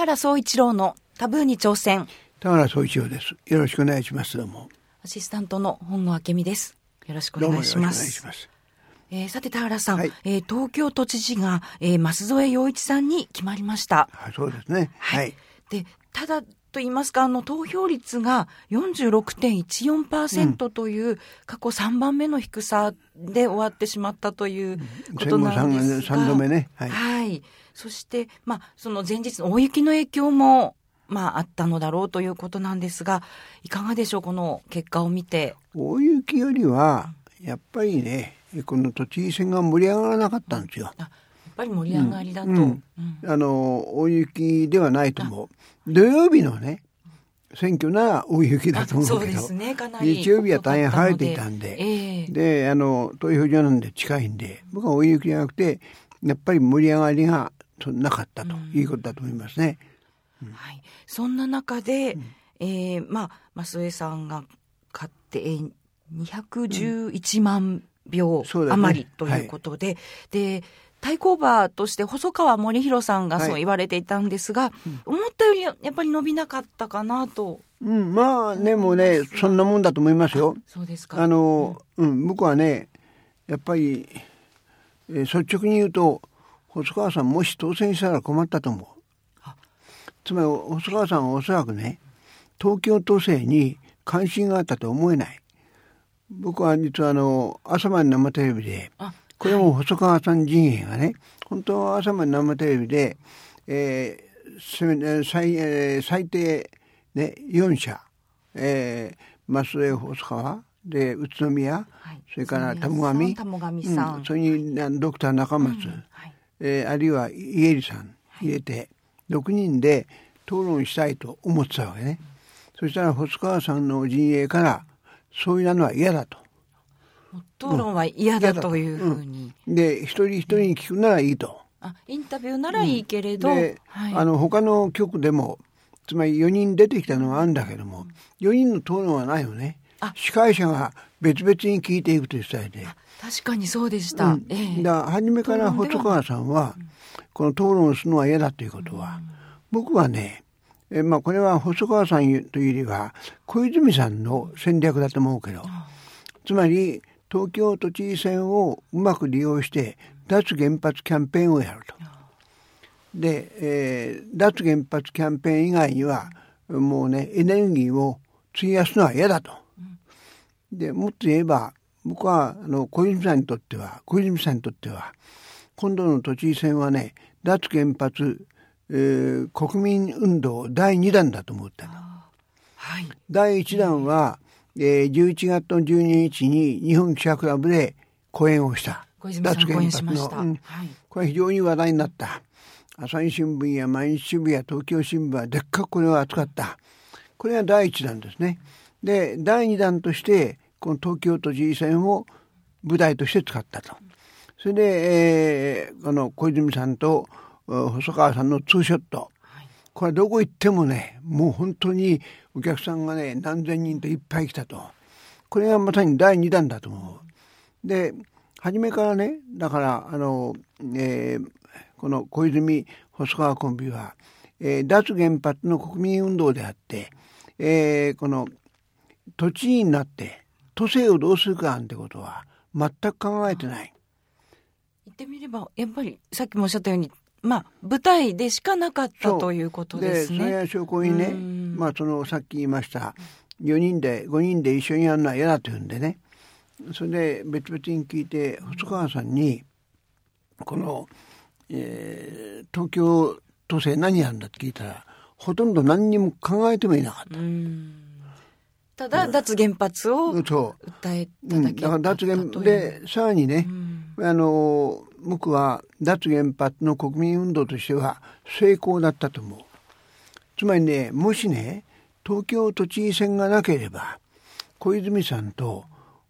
原総一郎のタブーに挑戦。田原総一郎です。よろしくお願いします。どうも。アシスタントの本郷明美です。よろしくお願いします。ます。えーさて田原さん、はいえー東京都知事が、えー、舛添洋一さんに決まりました。はい、そうですね。はい。で、ただと言いますか、あの、投票率が46.14%という、過去3番目の低さで終わってしまったということなんですが。戦後三度目ねはいはい。そして、まあ、その前日の大雪の影響も、まあ、あったのだろうということなんですが、いかがでしょう、この結果を見て。大雪よりは、やっぱりね、この都知事選が盛り上がらなかったんですよ。あやっぱり盛り上がりだと。うん。うん。あの、大雪ではないと思う。土曜日のね、選挙なら大雪だと思そううけど、ですね。日曜日は大変晴れていたんで、ええ。で、あの、投票所なんで近いんで、僕は大雪じゃなくて、やっぱり盛り上がりがそなかったと。いうことだと思いますね。はい、そんな中で、えーまあ増江さんが勝ってえー211万票余りということで、で対抗馬として細川森弘さんがそうはい。言われていたんですが、思ったよりやっぱり伸びなかったかなと。うん、まあね、もうね、そんなもんだと思いますよ。そうですか。あの、うん、僕はね、やっぱり、えー率直に言うと、細川さんもし当選したら困ったと思う。あ。つまり、細川さんはおそらくね、東京都政に関心があったと思えない。僕は実はあの、朝まで生テレビで、あこれも細川さん陣営がね、本当は朝まで生テレビで、えー最えー最低、ね、4社、えー、増江細川で宇都宮、はい。それから田母神田母神さん。うん。それになドクター中松、はい。えーあるいは家入さん入れて、6人で討論したいと思ってたわけね。そしたら細川さんの陣営からそういうのは嫌だと。討論は嫌だというふうに、で、一人一人に聞くならいいと。あインタビューならいいけれど、で、はい、あの他の局でもつまり4人出てきたのはあるんだけども4人の討論はないよね。あ。司会者が別々に聞いていくというスタイルで、確かにそうでした、うん。ええ。だから初めから細川さんはこの討論をするのは嫌だということは、僕はねえまあこれは細川さんというよりは小泉さんの戦略だと思うけどつまり東京都知事選をうまく利用して脱原発キャンペーンをやると。で、えー脱原発キャンペーン以外にはもうねエネルギーを費やすのは嫌だと。でもっと言えば僕はあの小泉さんにとっては小泉さんにとっては今度の都知事選はね脱原発、えー国民運動第2弾だと思ったの。はい第1弾は、えー11月の12日に日本記者クラブで講演をした。小泉さん講演しました、うんはいこれは非常に話題になった。朝日新聞や毎日新聞や東京新聞はでっかくこれを扱った。これが第一弾ですね。で、第二弾として、この東京都知事選を舞台として使ったと。それで、えーこの小泉さんとお細川さんのツーショット。これはどこ行ってもね、もう本当にお客さんがね、何千人といっぱい来たと。これがまさに第二弾だと思う。で、初めからね、だから、あの、えーこの小泉細川コンビは、えー脱原発の国民運動であって、えーこの都知事になって都政をどうするかなんてことは全く考えてない。言ってみればやっぱりさっきもおっしゃったようにまあ舞台でしかなかったということでですね。それは証拠にねうん。まあそのさっき言いました。4人で5人で一緒にやるのは嫌だというんでね。それで別々に聞いて細川さんにこの、えー東京都政何やるんだって聞いたらほとんど何にも考えてもいなかっうん。ただ脱原発をた。そ訴えう、うん、ただけだから脱原というでさらにねう、ん。あの僕は脱原発の国民運動としては成功だったと思う。つまりねもしね東京都知事選がなければ小泉さんと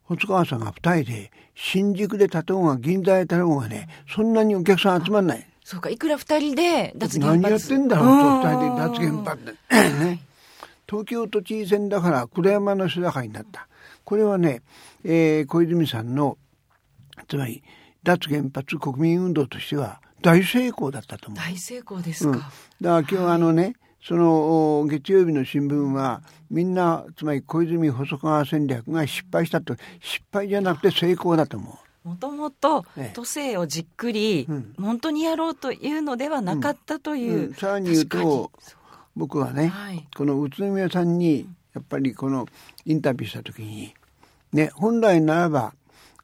細川さんが2人で新宿で立とうが銀座で立とうがねそんなにお客さん集まんない。そうかいくら二人で脱原発何やってんだろうとうん2人で脱原発で。ね東京都知事選だから黒山の人だかりになった。これはね、えー小泉さんのつまり脱原発国民運動としては大成功だったと思う。大成功ですか。うん、だから今日あのね、はい、その月曜日の新聞はみんなつまり小泉細川戦略が失敗したと。失敗じゃなくて成功だと思う。もともと都政をじっくり、本当にやろうというのではなかったという、うん。うん、さらに言うと僕はね、はい、この宇都宮さんにやっぱりこのインタビューした時にね本来ならば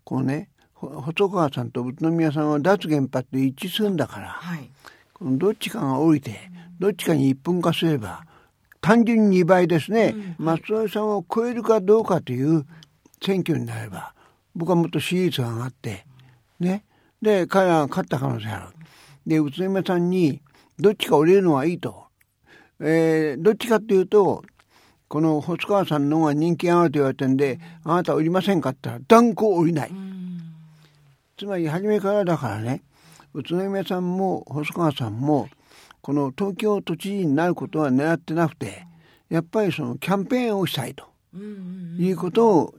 こうね細川さんと宇都宮さんは脱原発で一致するんだから、はい、このどっちかが降りてどっちかに一分化すれば単純に2倍ですね、うん、松尾さんを超えるかどうかという選挙になれば僕はもっと支持率が上がってね。で彼らが勝った可能性ある。で宇都宮さんにどっちか降りるのはいいと、えー、どっちかっていうとこの細川さんの方が人気があると言われてるんで、あなた降りませんかって言ったら断固降りない。つまり初めからだからね宇都宮さんも細川さんもこの東京都知事になることは狙ってなくてやっぱりそのキャンペーンをしたいと。いうことを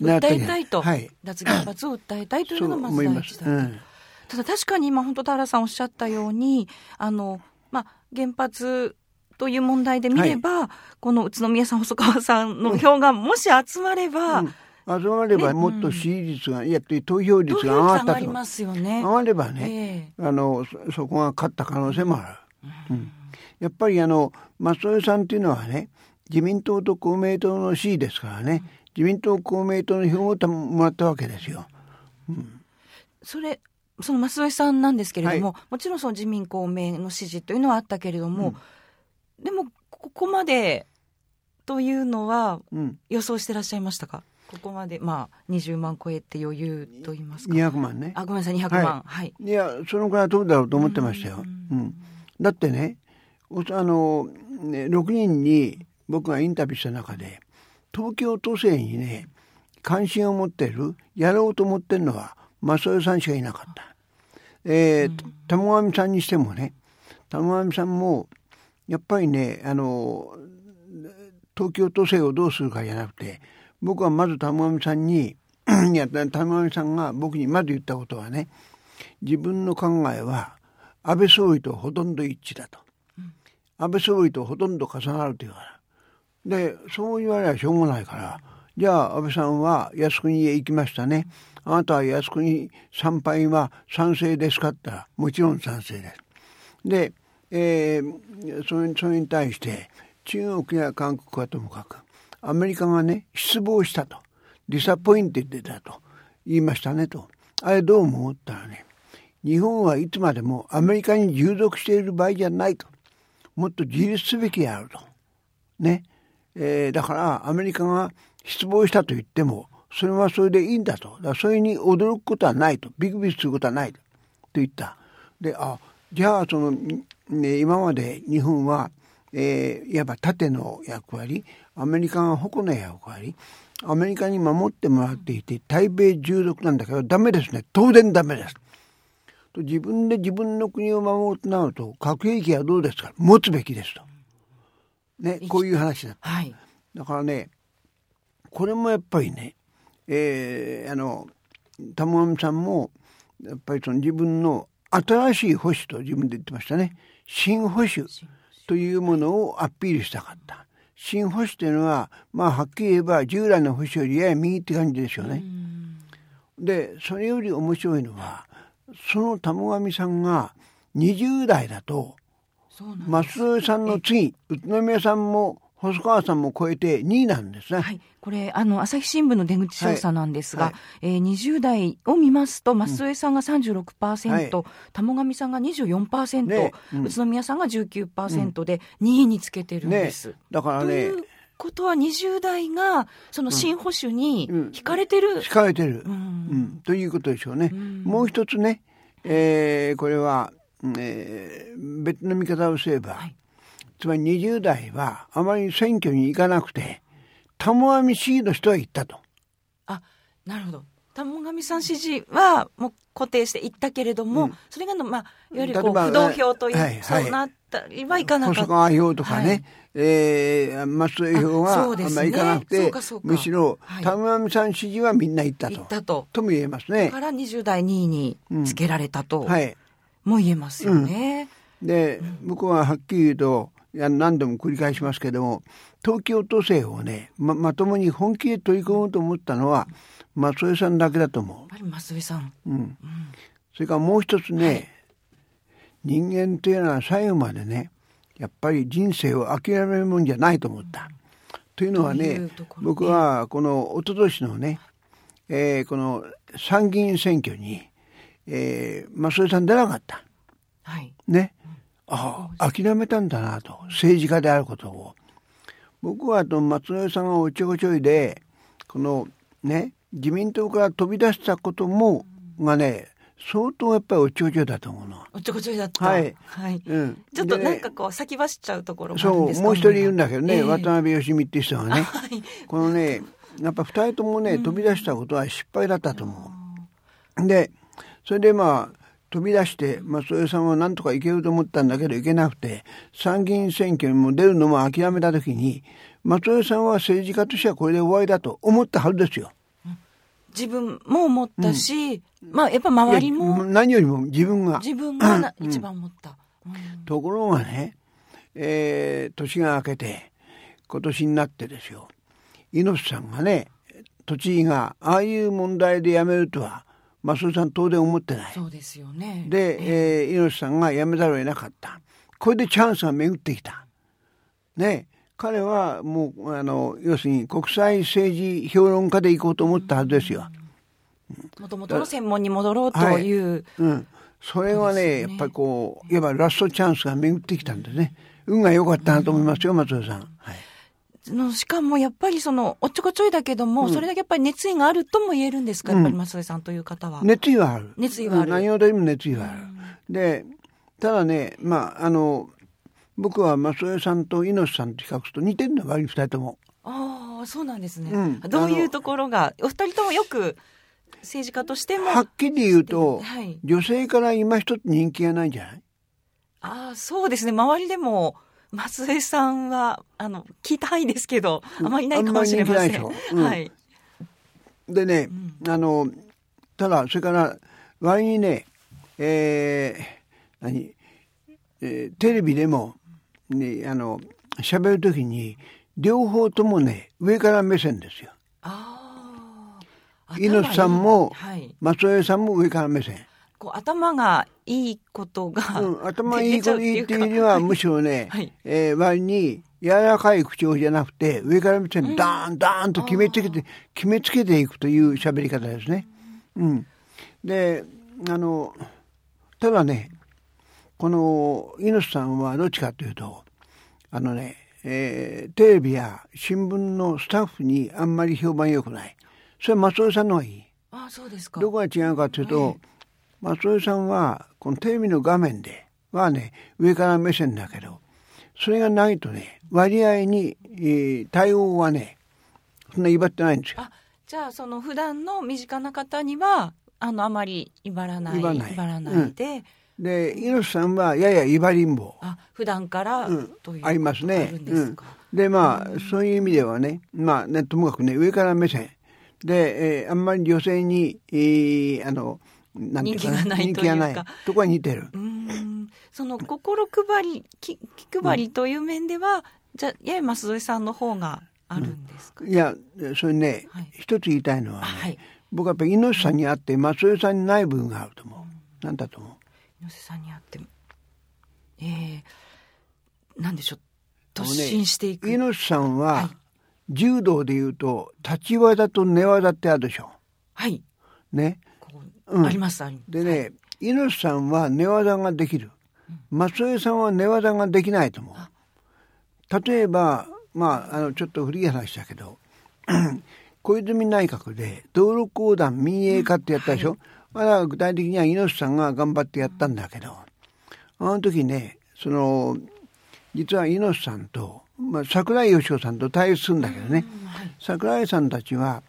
訴えたいと、はい、脱原発を訴えたいというのがまず第一だと。うん、ただ確かに今本当田原さんおっしゃったようにあの、まあ、原発という問題で見れば、はい、この宇都宮さん細川さんの票がもし集まれば、うん集まればもっと支持率が、ね、いや投票率が上がったと。上がね、上がればね、えー、あのそこが勝った可能性もある、うん、やっぱりあの松尾さんっていうのはね自民党と公明党の支持ですからね、自民党公明党の票をもらったわけですよ。うん、それその増江さんなんですけれども、はい、もちろんその自民公明の支持というのはあったけれども、うん、でもここまでというのは予想してらっしゃいましたか、ここまでまあ20万超えて余裕と言いますか。200万ね。あごめんなさい200万。はい、はい、いやそのぐらい取るだろうと思ってましたよ、うん、うん、だってねあのね6人に僕がインタビューした中で東京都政にね関心を持ってるやろうと思ってるのは正代さんしかいなかった。えー、玉上さんにしてもね玉上さんもやっぱりねあの東京都政をどうするかじゃなくて僕はまず玉上さんに いや玉上さんが僕にまず言ったことはね自分の考えは安倍総理とほとんど一致だと、安倍総理とほとんど重なるというから。でそう言われはしょうがないから。じゃあ安倍さんは靖国へ行きましたね。あなたは靖国参拝は賛成ですかって言ったらもちろん賛成です。で、えー、それそれに対して中国や韓国はともかくアメリカがね失望したと。 disappointed だと。言いましたねと。あれどう思ったらね日本はいつまでもアメリカに従属している場合じゃないと。もっと自立すべきであると。ね。えー、だからアメリカが失望したと言ってもそれはそれでいいんだと。だそれに驚くことはないと。ビクビクすることはないと言った。であじゃあその、ね、今まで日本は、えー、いわば盾の役割アメリカが矛の役割アメリカに守ってもらっていて対米従属なんだけどダメですね。当然ダメです。と自分で自分の国を守るとなると核兵器はどうですか？持つべきですと。ね、こういう話だ。はい、だからねこれもやっぱりね、えー、あの玉上さんもやっぱりその自分の新しい保守と自分で言ってましたね。新保守というものをアピールしたかった。新保守というのはまあはっきり言えば従来の保守よりやや右って感じですよね。でそれより面白いのはその玉上さんが20代だと増さんの次宇都宮さんも細川さんも超えて2位なんですね。はい、これあの朝日新聞の出口調査なんですが、はい、えー、20代を見ますと増江さんが36%、うん、玉上さんが24%、ねうん、宇都宮さんが19%で2位につけてるんです。ね、だからね。ということは20代がその新保守に惹かれてる、うん、惹かれてる、うん、ということでしょうね。もう一つね、えー、これはえー、別の見方をすれば、はい、つまり20代はあまり選挙に行かなくて玉上市の人は行ったと。あなるほど玉上さん支持はもう固定していったけれども、うん、それがまあいわゆるこう不動票という、はいはい、そうなったりはいかなかった。細川票とかね、はい、えー、松江票はあんまりいかなくて、むしろ玉上さん支持はみんな行ったと。行ったと。とも言えますね。だから20代2位につけられたと。うん、はい。も言えますよね。うん、で、僕ははっきり言うと、何度も繰り返しますけども、東京都政をね、ま、まともに本気で取り組もうと思ったのは、松江さんだけだと思う。やっぱり松江さん。うん。うん、それからもう一つね、はい、人間というのは最後までね、やっぱり人生を諦めるもんじゃないと思った。というのはね、僕はこの一昨年のね、えー、この参議院選挙に、えー、松江さん出なかった。はい。ね。ああ、諦めたんだなと。政治家であることを。僕はと松江さんがおちょこちょいで、このね、自民党から飛び出したことも、がね、相当やっぱりおっちょこちょいだと思うの。おっちょこちょいだった。はい。はい。うん。ちょっとなんかこう先走っちゃうところそう、もう一人いるんだけどね、えー、渡辺義美って人がね。はい。このね、やっぱ二人ともね、飛び出したことは失敗だったと思う。で、それでまあ、飛び出して、松江さんはなんとかいけると思ったんだけど、いけなくて、参議院選挙にも出るのも諦めた時に、松江さんは政治家としてはこれで終わりだと思ったはずですよ。自分も思ったし、うん、まあやっぱ周りも。何よりも自分が。自分が一番思った。うん、ところがね、えー、年が明けて、今年になってですよ。猪瀬さんがね、都知事がああいう問題で辞めるとは、増尾さん当然思ってない。そうですよね。で、えー、猪瀬さんが辞めざるを得なかった。これでチャンスが巡ってきた。ね。彼はもう、あの、要するに国際政治評論家で行こうと思ったはずですよ。もともとの専門に戻ろうという。はい、うん。それはね、ねやっぱりこう、いわばラストチャンスが巡ってきたんですね。運が良かったなと思いますよ、松尾さん。はい。のしかもやっぱりそのおっちょこちょいだけども、うん、それだけやっぱり熱意があるとも言えるんですか、やっぱり増江さんという方は。熱意はある。熱意はある。何をでも熱意はある。で、ただね、まあ、あの、僕は増江さんと猪瀬さんと比較すると似てるの割に二人とも。ああ、そうなんですね。うん、どういうところが、お二人ともよく政治家としても。はっきり言うと、はい、女性から今一つ人気がないんじゃない？ああ、そうですね。周りでも、松江さんは、あの、聞いたいですけど、あまりないかもしれません。うん、はい。でね、うん、あの、ただ、それから、割にね、えー、何、えー、テレビでも、ね、あの、喋るときに、両方ともね、上から目線ですよ。ああ。猪瀬さんも、はい、松江さんも上から目線。こう頭がいいことが、うん、頭いいこといいっていうにはむしろね、はい、えー、割に柔らかい口調じゃなくて上から見てダーンダーンと決めつけて、決めつけていくという喋り方ですね。うん、であのただねこの猪瀬さんはどっちかというとあのね、えー、テレビや新聞のスタッフにあんまり評判良くない。それは松尾さんの方がいい。あそうですか。どこが違うかというと、えー松尾さんはこのテレビの画面ではね上から目線だけどそれがないとね割合に、えー、対応はねそんな威張ってないんですよ。あじゃあその普段の身近な方にはあのあまり威張らない威張らない。で、うん、で猪瀬さんはやや威張りんぼ。あ普段から、うん、ありますね。うん、でまあ、うん、そういう意味ではねまあねともかくね上から目線。で、えー、あんまり女性に、えー、あのなんていうか人気がないというか。とこは似てる。うん。その心配り気気配りという面では、うん、じゃやや増添さんの方があるんですか、うん、いやそれね、はい、一つ言いたいのは、ね、はい、僕はやっぱり猪瀬さんに会って増添さんにない部分があると思う、うん、だと思う？猪瀬さんに会ってええー、なんでしょう？突進していく、ね、猪瀬さんは、はい、柔道でいうと立ち技と寝技ってあるでしょ。はい。ね。うん、あります。あります。でね、猪瀬さんは寝技ができる、松江さんは寝技ができないと思う。例えばまああのちょっと古い話だけど 小泉内閣で道路公団民営化ってやったでしょ、うん。はい、まだ具体的には猪瀬さんが頑張ってやったんだけど、あの時ねその実は猪瀬さんと、まあ、桜井義雄さんと対立するんだけどね、はい、桜井さんたちは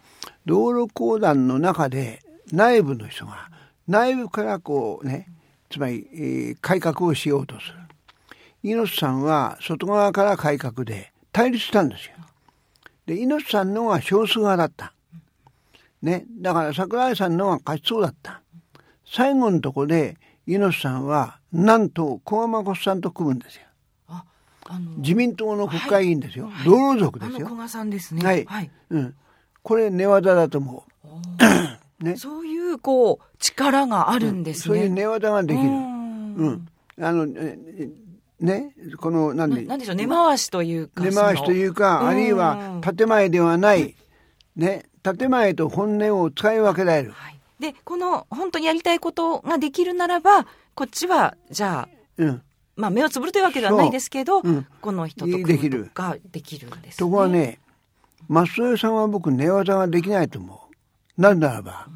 道路公団の中で内部の人が内部からこうねつまり、えー、改革をしようとする猪瀬さんは外側から改革で対立したんですよで猪瀬さんのが少数派だったねだから桜井さんのが勝ちそうだった最後のとこで猪瀬さんはなんと小山子さんと組むんですよ。ああの自民党の国会議員ですよ。はい族ですよあの古。賀さんですね。はいはい。うん。これ寝技だと思う。ね。そういうこう力があるんですね。そういう寝技ができる。ううんん。あの、えね、この、なんで、ななんでしょう？根回しというか。根回しというか、あるいは建前ではない、ね、建前と本音を使い分けられる。はい、でこの本当にやりたいことができるならばこっちはじゃあ、うん。まあ、目をつぶるというわけではないですけど、うんこの人と組むとかできるんです、ね、ところがね、増添さんは僕寝技ができないと思う。なぜならば、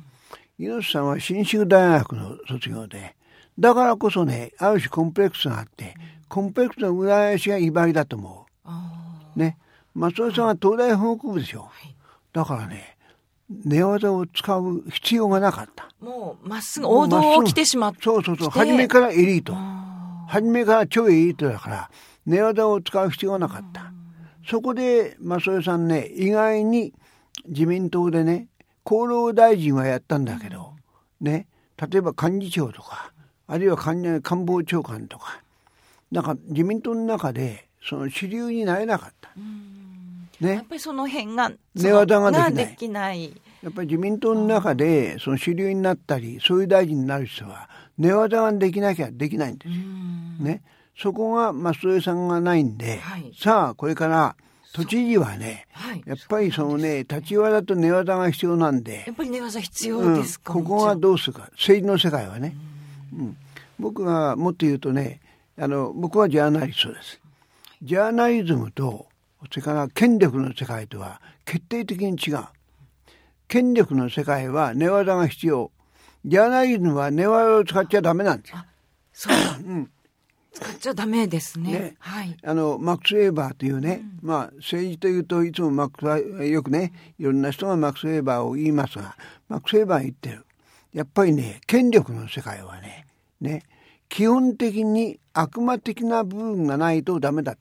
猪瀬さんは信州大学の卒業で、だからこそね、ある種コンプレックスがあって、コンプレックスの裏返しが威張りだと思あう。ね。増添さんは東大法学部ですよ。ーはいだからね、寝技を使う必要がなかった。もうまっすぐ王道を来てしまってそうそうそう。初めからエリート。あ初めから超エリートだから、寝技を使う必要がなかった。そこで、増添さんね、意外に自民党でね、厚労大臣はやったんだけど、ね、例えば幹事長とか、あるいは官官房長官とか、なんか自民党の中で、その主流になれなかった。ーやっね。ぱりその辺が寝技ができないやっぱり自民党の中で、その主流になったり、そういう大臣になる人は、寝技ができなきゃできないんですよ。ね。そこが増添さんがないんで、はいさあ、これから、都知事はね、はいやっぱりそのね、立ち技と寝技が必要なんでや、っぱり寝技必うん要ですか、ここはどうするか、政治の世界はね。うん僕はもっと言うとね、あの、僕はジャーナリストです。ジャーナリズムと、それから権力の世界とは決定的に違う。権力の世界は寝技が必要。ジャーナリズムは寝技を使っちゃダメなんですよ。そうだうん。使っちゃダメですね。ね。はい。あのマックス・ウェーバーというね、まあ政治というといつもマックスはよくねいろんな人がマックス・ウェーバーを言いますがマックス・ウェーバーは言ってる。やっぱりね権力の世界はねね基本的に悪魔的な部分がないとダメだ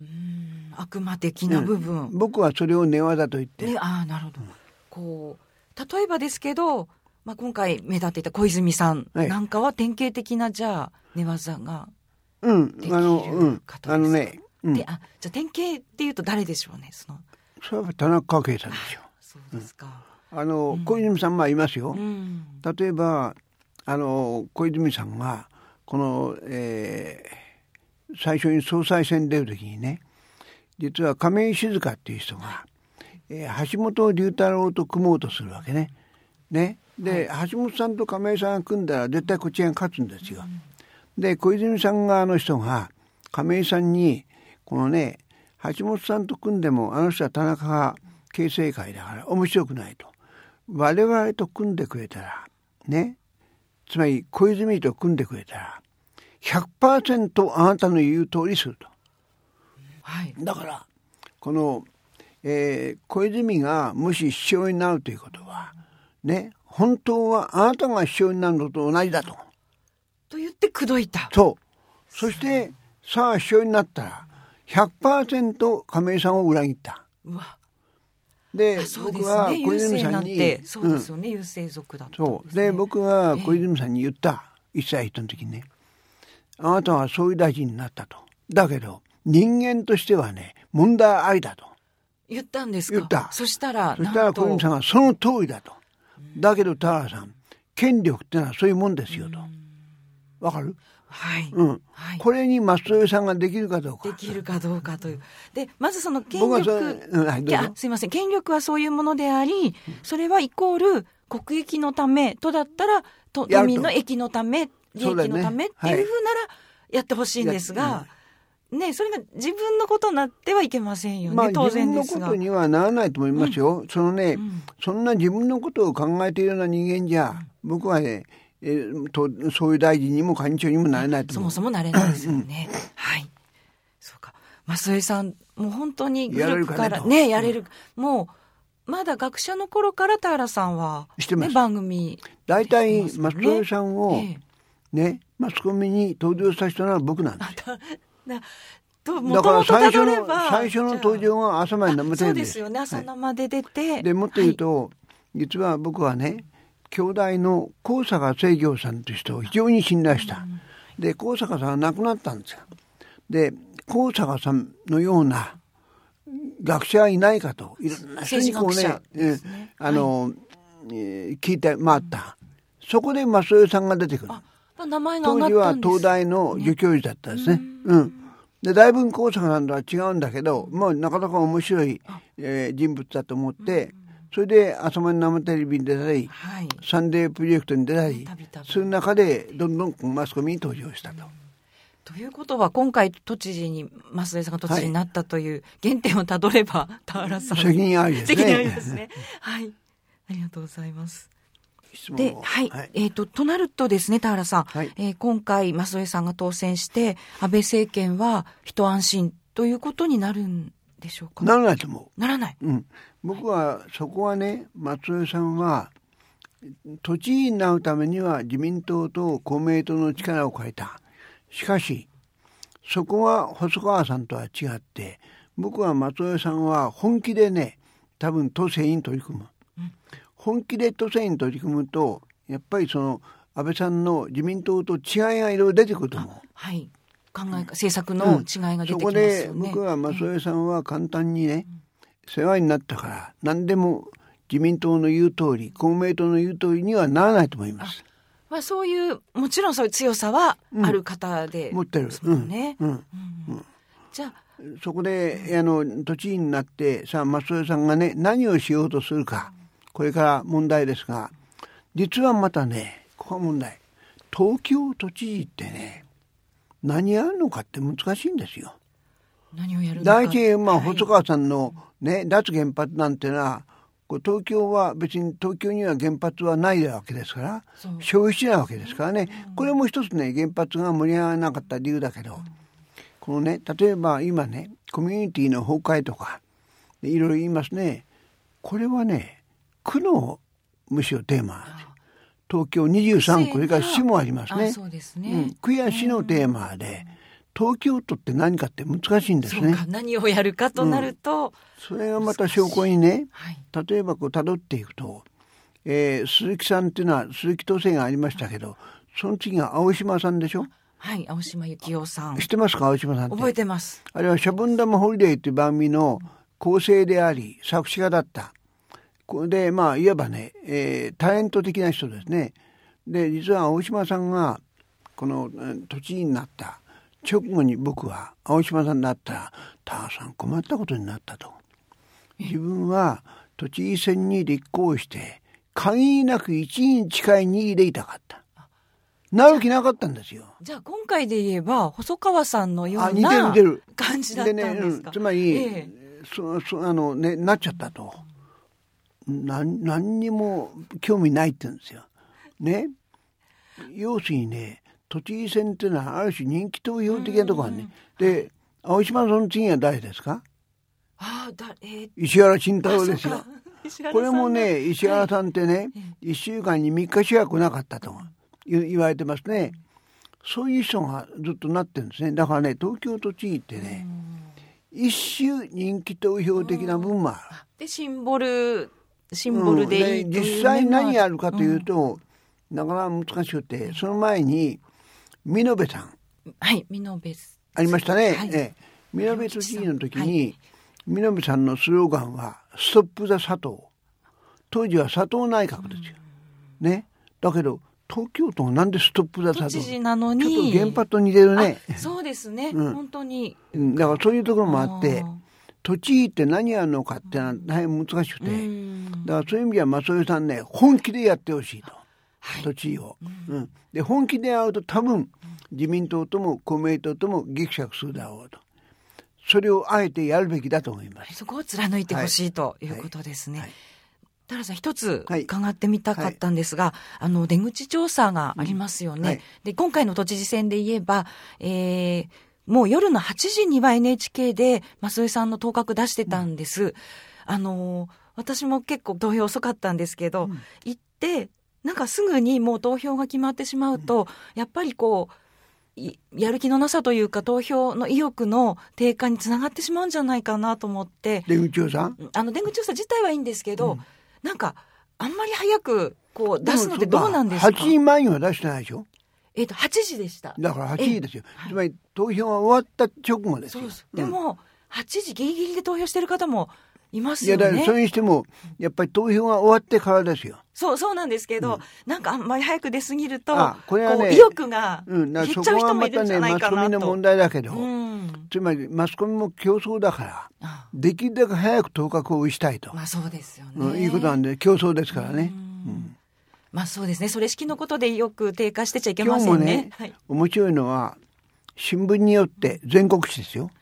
うん。悪魔的な部分、僕はそれを寝技と言ってる。ね、ああなるほど、こう例えばですけど、まあ、今回目立っていた小泉さんはい。なんかは典型的なじゃあ寝技が、うん。できるあのうん方ですか？あのね、うん、であじゃあ典型っていうと誰でしょうね？その。それは田中圭さんですよ。そうですか、あの、小泉さんもいますよ、うん。例えばあの小泉さんがこの、えー最初に総裁選出る時にね実は亀井静香っていう人が、えー橋本龍太郎と組もうとするわけね。ね。で、橋本さんと亀井さんが組んだら絶対こっちが勝つんですよ。で小泉さん側の人が亀井さんにこのね橋本さんと組んでもあの人は田中が形成会だから面白くないと。我々と組んでくれたらね。つまり小泉と組んでくれたら100%あなたの言う通りすると。はい。だからこの、えー小泉がもし首相になるということはね。本当はあなたが首相になるのと同じだとと言って口説いた。そう。そしてさあ首相になったら100%亀井さんを裏切った。うわ。であそうで僕は小泉さんにてそうですうん。よね、優勢族だったんそう。で僕は小泉さんに言った、一歳人の時にね。あなたは総理大臣になったと。だけど人間としてはね問題ありだと。言ったんですか？言った。そしたらそしたら小泉さんがその通りだと。だけど田原さん権力ってのはそういうもんですよとわかる？はい、うん。はい。これに松任谷さんができるかどうか。できるかどうかという。で、まずその権力、れうんはいいや、すいません。権力はそういうものであり、それはイコール国益のためとだったら、と都民の益のため、利益のためっていうふうならやってほしいんですが、ね、それが自分のことになってはいけませんよね、まあ当自分の然ですが。ことにはならないと思いますよ。そのね、ん。そんな自分のことを考えているような人間じゃ、僕はね、えーとそういう大臣にも幹事長にもなれないと。そもそもなれないですよね。はい。そうか。増井さん、もう本当にグループからやれるかねやれる。もう、まだ学者の頃から田原さんは、してますね、番組。大体してますもんね松任谷さんを、えね、マスコミに登場させたのは僕なんですよ。だから最初の最初の登場が朝まで生テそうレビです。ですよね朝生で出て、でもっと言うと、実は僕はね兄弟の高坂清行さんという人を非常に信頼した。で、高坂さんは亡くなったんですよ。で、高坂さんのような学者はいないかと、いろんな人にこうね、ねあの、えー聞いて回った。そこで増江さんが出てくる。あ名前が当時は東大の助教授だったんですね。うん。で、大文工作さんとは違うんだけど、もうなかなか面白い、えー人物だと思って、それで朝まで生テレビに出たり、はい。サンデープロジェクトに出たりたびたび、そういう中でどんどんマスコミに登場したと。ということは今回都知事に増江さんが都知事になったという原点をたどれば田原さん。責任ありですね。責任ありですね。はい。ありがとうございます。質問を、ではい、えっ、と、となるとですね、田原さん、はい。えー今回、増江さんが当選して、安倍政権は一安心ということになるんでしょうか？ならないと思ならない。う。うん。僕はそこはね、松江さんは、都知事になるためには自民党と公明党の力を借りた。しかし、そこは細川さんとは違って、僕は松江さんは本気でね、多分都政に取り組む。本気で都政に取り組むと、やっぱりその安倍さんの自民党と違いがいろいろ出てくると思う。はい。考え、政策の違いが出てきますよね。そこで僕は増江さんは簡単にね、世話になったから何でも自民党の言う通り公明党の言う通りにはならないと思います。まあ、そういう、もちろんそういう強さはある方で、持ってる。ね。うん。うん。うん。じゃあ、そこであの都知事になってさあ増江さんがね何をしようとするかこれから問題ですが実はまたねここが問題。東京都知事ってね何やるのかって難しいんですよ。何をやる。第一、まあ、はい細川さんのね、脱原発なんてのは、こう東京は別に東京には原発はないわけですから消費しないわけですからね、これも一つね、原発が盛り上がらなかった理由だけど、このね、例えば今ね、コミュニティの崩壊とか、いろいろ言いますね、これはね、区のむしろテーマ。東京23区、それから市もありますね。あそうですね。うん、区や市のテーマで、東京都って何かって難しいんですね。何をやるかとなると、それがまた証拠にね、はい。例えばこう辿っていくと、えー鈴木さんっていうのは鈴木当選がありましたけど、その次が青島さんでしょ？はい、青島幸男さん知。ってますか青島さん。覚えてます。あれはシャボン玉ホリデーっていう番組の構成であり、作詞家だった。で、まあ、いわばね、えータレント的な人ですね。で、実は青島さんが、このうん都知事になった直後に僕は、青島さんだったら、ターさん困ったことになったと。自分は都知事選に立候補して、限りなく1位に近い2位でいたかった。なる気なかったんですよ。じゃあ今回で言えば、細川さんのよあ、うな。感じだったんですか？うんつまり、ええそそあのねなっちゃったとなん何にも興味ないって言うんですよ。ね。要するにね都知事選っていうのはある種人気投票的なところがね。で青島さんの次は誰ですか？ああ、だ、えー石原慎太郎ですよ。これもね石原さんってね、はい。1週間に3日しか来なかったと言言われてますね。そういう人がずっとなってるんですね。だからね東京都知事ってね、一周人気投票的な分もある。で、シンボル、シンボルでいいうん実際何やるるかというと、なかなか難しくてその前に美濃部さん。はい、ミノベス。ありましたね、はい。ええ。美濃部都知事の時はに美濃部さんのスローガンは「ストップ・ザ・佐藤」当時は佐藤内閣ですよ。ね、だけど東京都がなんでストップ・ザ・都知佐藤事なのちょっに。と原発と似てるね。あそうですね、うん。本当に。うん。だからそういうところもあってあー都知事って何やるのかってのは大変難しくて、うん。だからそういう意味では松江さんね本気でやってほしいと。はい。都知事を、うん。で本気でやると多分自民党とも公明党ともぎくしゃくするだろうと。それをあえてやるべきだと思います。そこを貫いてほしいとはいいうことですね。はい。田原さん一つはい。伺ってみたかったんですが、あの出口調査がありますよね。うん。はい。で今回の都知事選で言えば、えーもう夜の8時には NHK で増江さんの当確出してたんです。あの私も結構投票遅かったんですけど、うん。行ってなんかすぐにもう投票が決まってしまうと、やっぱりこういやる気のなさというか投票の意欲の低下につながってしまうんじゃないかなと思って。出口調査？あの出口調査自体はいいんですけど、なんかあんまり早くこう出すのってどうなんですか ?8 時前には出してないでしょ？えっ、と、8時でした。だから8時ですよ。つまり投票が終わった直後ですよ。そうです。でも、8時ギリギリで投票してる方もいますいや、よね。だからそれにしても、やっぱり投票が終わってからですよ。そう、そうなんですけど、なんかあんまり早く出過ぎると、あこれはねう意欲がうん。だ減っちゃうこ人もいるんじゃないかなマスコミの問と。題だけど、うん。つまりマスコミも競争だから、あできるだけ早く当確をしたいと。まあそうですよね。うん、いうことなんで、競争ですからね。うんまあそうですね。それ式のことでよく低下してちゃいけませんね。ね、はい。面白いのは、新聞によって全国紙ですよ。やっ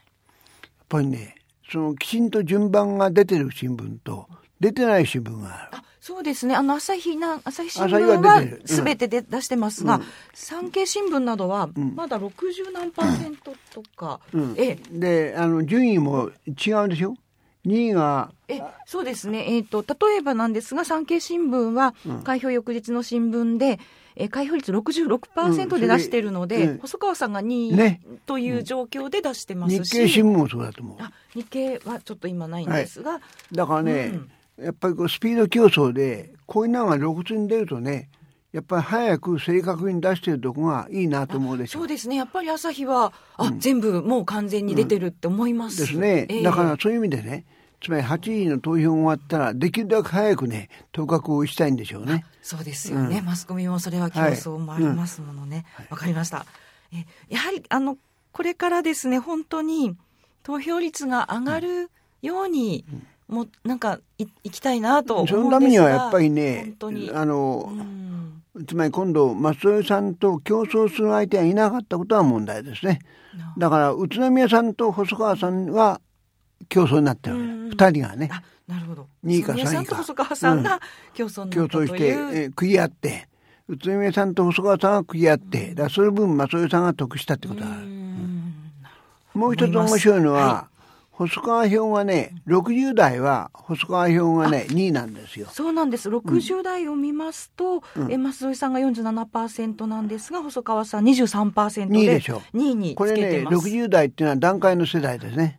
ぱりね、そのきちんと順番が出てる新聞と、出てない新聞がある。あそうですね。あの、朝日な、朝日新聞はは出てるうんすべてで出してますが、うん産経新聞などはんまだ60何パーセントとか、うんえで、あの、順位も違うんでしょ ?2 位が、え、そうですね。えっ、と、例えばなんですが、産経新聞は開票翌日の新聞で、えー開票率66%うんで出しているので、うん。細川さんが2ね。位という状況で出してますし、日経新聞もそうだと思う。あ日経はちょっと今ないんですが、だからね、やっぱりこうスピード競争で、こういうのが露骨に出るとね、やっぱり早く正確に出してるとこがいいなと思うでしょそうですね。やっぱり朝日は、あ、全部もう完全に出てるって思います。ですね、ええ。だからそういう意味でね、つまり8時の投票が終わったら、できるだけ早くね、当確をしたいんでしょうね。そうですよね、マスコミもそれは競争もありますものね。わ、かりました。えやはり、あの、これからですね、本当に投票率が上がるように、もうなんかい、いきたいなとそのためにはやっぱりね本当に、あの、うん。つまり今度、松添さんと競争する相手がいなかったことは問題ですね。だから、宇都宮さんと細川さんは競争になってる二人がね、あ、なるほど。二位か宇都宮さん三位かと細川さんが競争にな競ったという。争して、えー食い合って、宇都宮さんと細川さんが食い合って、だからその分松添さんが得したってことがある。うん。もう一つ面白いのは、細川票がね、60代は細川票がね、2位なんですよ。そうなんです。60代を見ますと、え舛添さんが47%なんですが、細川さん23%で2位でしょ2位にこれね、つけてます。60代っていうのは段階の世代ですね。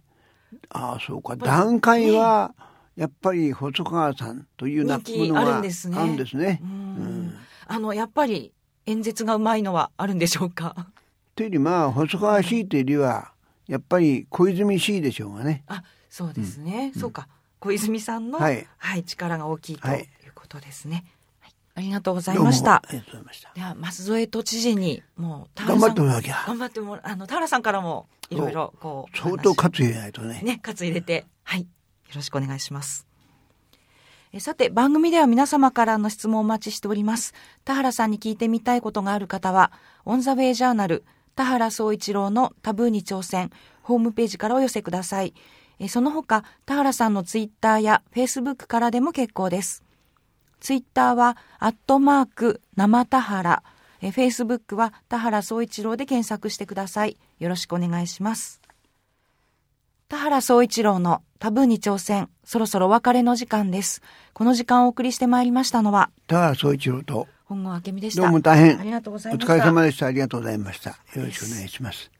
ああ、そうか。段階は、やっぱり細川さんというな人気あるんですね。あるんですね。うんあの、やっぱり演説がうまいのはあるんでしょうか？というよりまあ、細川 C というよりは、やっぱり小泉 C でしょうがね。あ、そうですね。そうか。小泉さんの、ははいい、力が大きいとはいいうことですね。はい、ありがとうございましたあ。りがとうございました。では、舛添都知事に、もう、田頑張ってもらわなきゃ。頑張ってもらあの、田原さんからも、いろいろ、こう、相当お話勝つ入れないとね。ね、喝入れて、はい。よろしくお願いします。えさて、番組では皆様からの質問をお待ちしております。田原さんに聞いてみたいことがある方は、オンザウェイジャーナル、田原総一郎のタブーに挑戦、ホームページからお寄せください。えその他、田原さんのツイッターやフェイスブックからでも結構です。ツイッターは、アットマーク、生田原。えフェイスブックは、田原総一郎で検索してください。よろしくお願いします。田原総一郎のタブーに挑戦、そろそろお別れの時間です。この時間をお送りしてまいりましたのは、田原総一郎と、本郷明美でした。どうも大変。ありがとうございおました。疲れ様でした。ありがとうございました。よろしくお願いします。